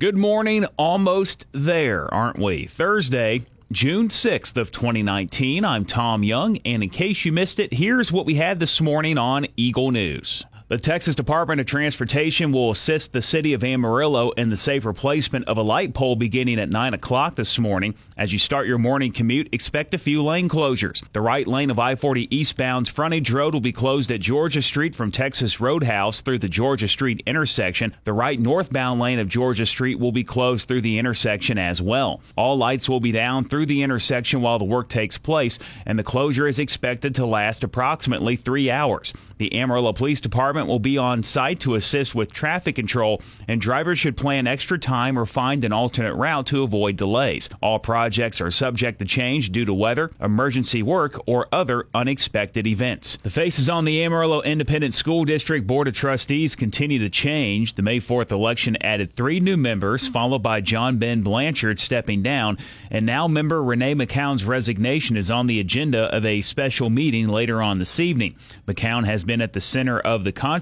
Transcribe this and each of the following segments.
Good morning. Almost there, aren't we? Thursday, June 6th of 2019. I'm Tom Young, and in case you missed it, here's what we had this morning on Eagle News. The Texas Department of Transportation will assist the city of Amarillo in the safe replacement of a light pole beginning at 9 o'clock this morning. As you start your morning commute, expect a few lane closures. The right lane of I 40 eastbound's frontage road will be closed at Georgia Street from Texas Roadhouse through the Georgia Street intersection. The right northbound lane of Georgia Street will be closed through the intersection as well. All lights will be down through the intersection while the work takes place, and the closure is expected to last approximately three hours. The Amarillo Police Department will be on site to assist with traffic control, and drivers should plan extra time or find an alternate route to avoid delays. All projects are subject to change due to weather, emergency work, or other unexpected events. The faces on the Amarillo Independent School District Board of Trustees continue to change. The May 4th election added three new members, followed by John Ben Blanchard stepping down, and now member Renee McCown's resignation is on the agenda of a special meeting later on this evening. McCown has been at the center of the controversy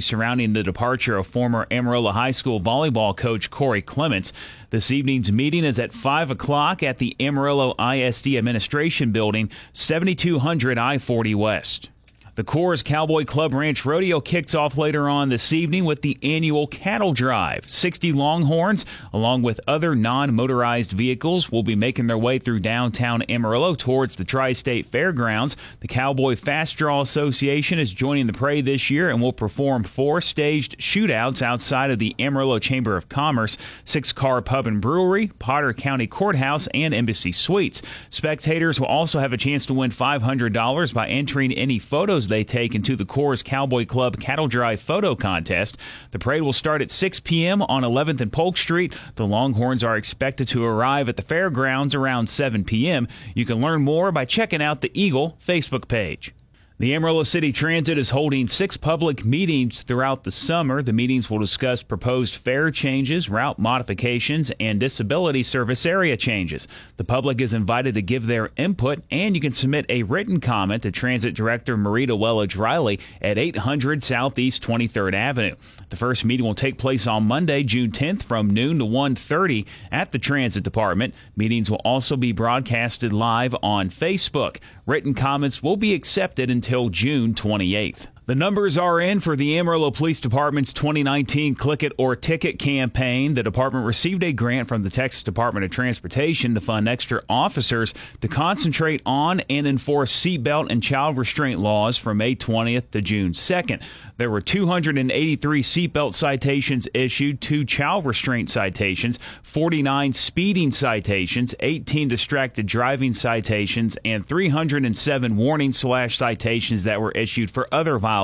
surrounding the departure of former Amarillo High School volleyball coach Corey Clements. This evening's meeting is at 5 o'clock at the Amarillo ISD Administration Building, 7200 I 40 West. The Coors Cowboy Club Ranch Rodeo kicks off later on this evening with the annual cattle drive. 60 Longhorns, along with other non motorized vehicles, will be making their way through downtown Amarillo towards the Tri State Fairgrounds. The Cowboy Fast Draw Association is joining the parade this year and will perform four staged shootouts outside of the Amarillo Chamber of Commerce, Six Car Pub and Brewery, Potter County Courthouse, and Embassy Suites. Spectators will also have a chance to win $500 by entering any photos they take into the Coors Cowboy Club Cattle Drive Photo Contest. The parade will start at 6 p.m. on 11th and Polk Street. The Longhorns are expected to arrive at the fairgrounds around 7 p.m. You can learn more by checking out the Eagle Facebook page. The Amarillo City Transit is holding six public meetings throughout the summer. The meetings will discuss proposed fare changes, route modifications, and disability service area changes. The public is invited to give their input, and you can submit a written comment to Transit Director Marita Wellage Riley at 800 Southeast 23rd Avenue. The first meeting will take place on Monday, June 10th from noon to 1.30 at the Transit Department. Meetings will also be broadcasted live on Facebook. Written comments will be accepted until June 28th. The numbers are in for the Amarillo Police Department's 2019 Click It or Ticket campaign. The department received a grant from the Texas Department of Transportation to fund extra officers to concentrate on and enforce seatbelt and child restraint laws from May 20th to June 2nd. There were 283 seatbelt citations issued, two child restraint citations, 49 speeding citations, 18 distracted driving citations, and 307 warning slash citations that were issued for other violations.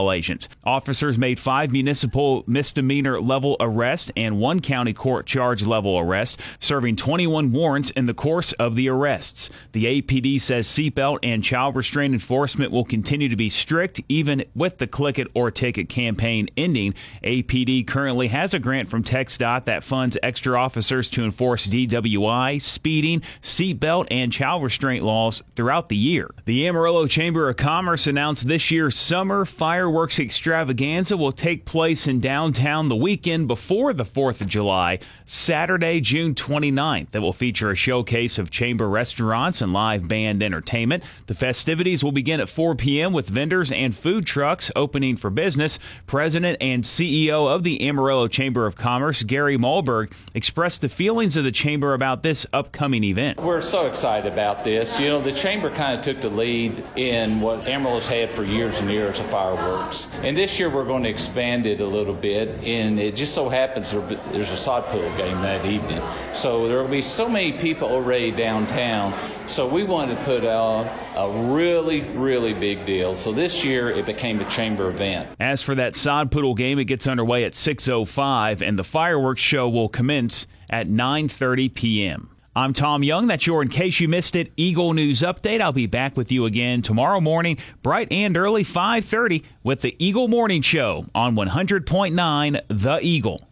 Officers made five municipal misdemeanor level arrests and one county court charge level arrest, serving 21 warrants in the course of the arrests. The APD says seatbelt and child restraint enforcement will continue to be strict even with the click it or ticket campaign ending. APD currently has a grant from TxDOT that funds extra officers to enforce DWI, speeding, seatbelt, and child restraint laws throughout the year. The Amarillo Chamber of Commerce announced this year's summer fireworks extravaganza will take place in downtown the weekend before the 4th of July, Saturday, June 29th. That will feature a showcase of chamber restaurants and live band entertainment. The festivities will begin at 4 p.m. with vendors and food trucks opening for business. President and CEO of the Amarillo Chamber of Commerce, Gary Molberg, expressed the feelings of the chamber about this upcoming event. We're so excited about this. You know, the chamber kind of took the lead in what Amarillo's had for years and years of fireworks fireworks. And this year we're going to expand it a little bit, and it just so happens there's a sod poodle game that evening. So there will be so many people already downtown. So we wanted to put out a really, really big deal. So this year it became a chamber event. As for that sod poodle game, it gets underway at 6:05, and the fireworks show will commence at 9:30 p.m. I'm Tom Young. That's your In Case You Missed It Eagle News Update. I'll be back with you again tomorrow morning, bright and early, 5.30, with the Eagle Morning Show on 100.9 The Eagle.